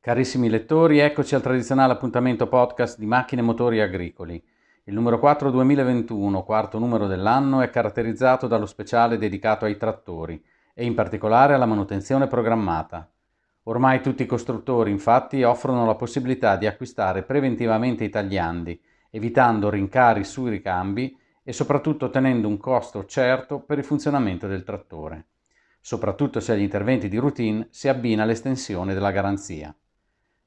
Carissimi lettori, eccoci al tradizionale appuntamento podcast di macchine motori agricoli. Il numero 4 2021, quarto numero dell'anno, è caratterizzato dallo speciale dedicato ai trattori e in particolare alla manutenzione programmata. Ormai tutti i costruttori infatti offrono la possibilità di acquistare preventivamente i tagliandi, evitando rincari sui ricambi e soprattutto ottenendo un costo certo per il funzionamento del trattore, soprattutto se agli interventi di routine si abbina l'estensione della garanzia.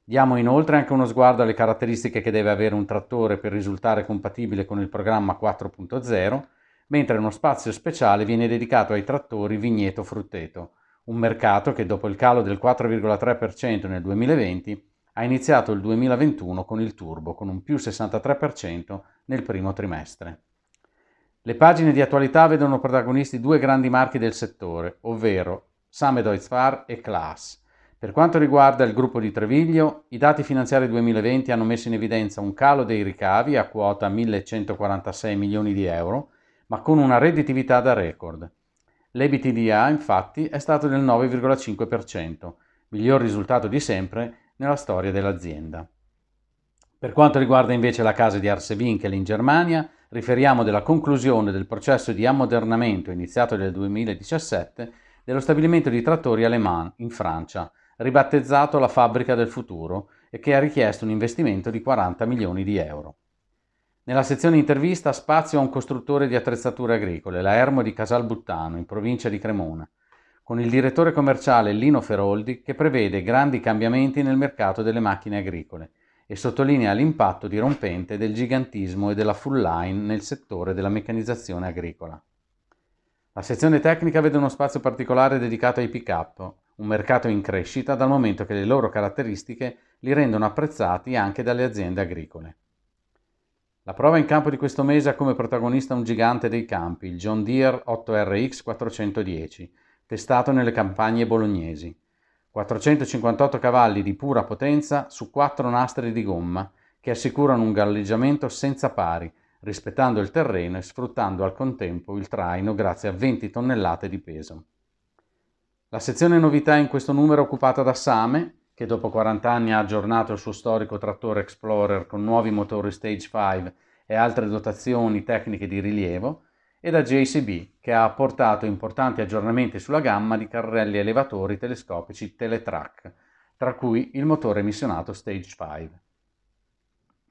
Diamo inoltre anche uno sguardo alle caratteristiche che deve avere un trattore per risultare compatibile con il programma 4.0, mentre uno spazio speciale viene dedicato ai trattori vigneto frutteto, un mercato che dopo il calo del 4,3% nel 2020 ha iniziato il 2021 con il turbo, con un più 63% nel primo trimestre. Le pagine di attualità vedono protagonisti due grandi marchi del settore, ovvero Samedoizfar e Klaas, per quanto riguarda il gruppo di Treviglio, i dati finanziari 2020 hanno messo in evidenza un calo dei ricavi a quota 1146 milioni di euro, ma con una redditività da record. L'EBITDA infatti è stato del 9,5%, miglior risultato di sempre nella storia dell'azienda. Per quanto riguarda invece la casa di Arsewinkel in Germania, riferiamo della conclusione del processo di ammodernamento iniziato nel 2017 dello stabilimento di trattori Alemán in Francia, ribattezzato la Fabbrica del Futuro e che ha richiesto un investimento di 40 milioni di euro. Nella sezione intervista spazio a un costruttore di attrezzature agricole, la Ermo di Casalbuttano, in provincia di Cremona, con il direttore commerciale Lino Feroldi che prevede grandi cambiamenti nel mercato delle macchine agricole e sottolinea l'impatto dirompente del gigantismo e della full line nel settore della meccanizzazione agricola. La sezione tecnica vede uno spazio particolare dedicato ai pick-up, un mercato in crescita dal momento che le loro caratteristiche li rendono apprezzati anche dalle aziende agricole. La prova in campo di questo mese ha come protagonista un gigante dei campi, il John Deere 8RX 410, testato nelle campagne bolognesi. 458 cavalli di pura potenza su quattro nastri di gomma che assicurano un galleggiamento senza pari, rispettando il terreno e sfruttando al contempo il traino grazie a 20 tonnellate di peso. La sezione novità in questo numero è occupata da Same, che dopo 40 anni ha aggiornato il suo storico trattore Explorer con nuovi motori Stage 5 e altre dotazioni tecniche di rilievo, e da JCB, che ha apportato importanti aggiornamenti sulla gamma di carrelli elevatori telescopici Teletrack, tra cui il motore emissionato Stage 5.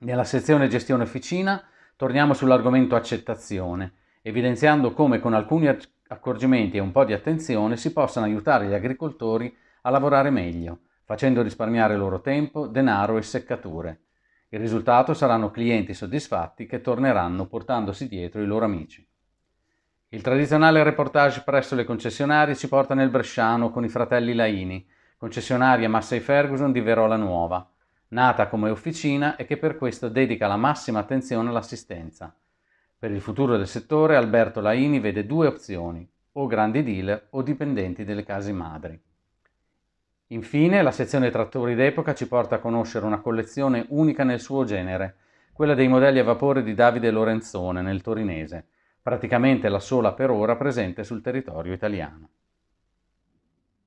Nella sezione gestione officina torniamo sull'argomento accettazione, evidenziando come con alcuni accorgimenti e un po' di attenzione si possano aiutare gli agricoltori a lavorare meglio, facendo risparmiare loro tempo, denaro e seccature. Il risultato saranno clienti soddisfatti che torneranno portandosi dietro i loro amici. Il tradizionale reportage presso le concessionarie ci porta nel Bresciano con i fratelli Laini, concessionaria Massey Ferguson di Verola Nuova, nata come officina e che per questo dedica la massima attenzione all'assistenza. Per il futuro del settore Alberto Laini vede due opzioni, o grandi dealer o dipendenti delle case madri. Infine, la sezione trattori d'epoca ci porta a conoscere una collezione unica nel suo genere, quella dei modelli a vapore di Davide Lorenzone nel torinese, praticamente la sola per ora presente sul territorio italiano.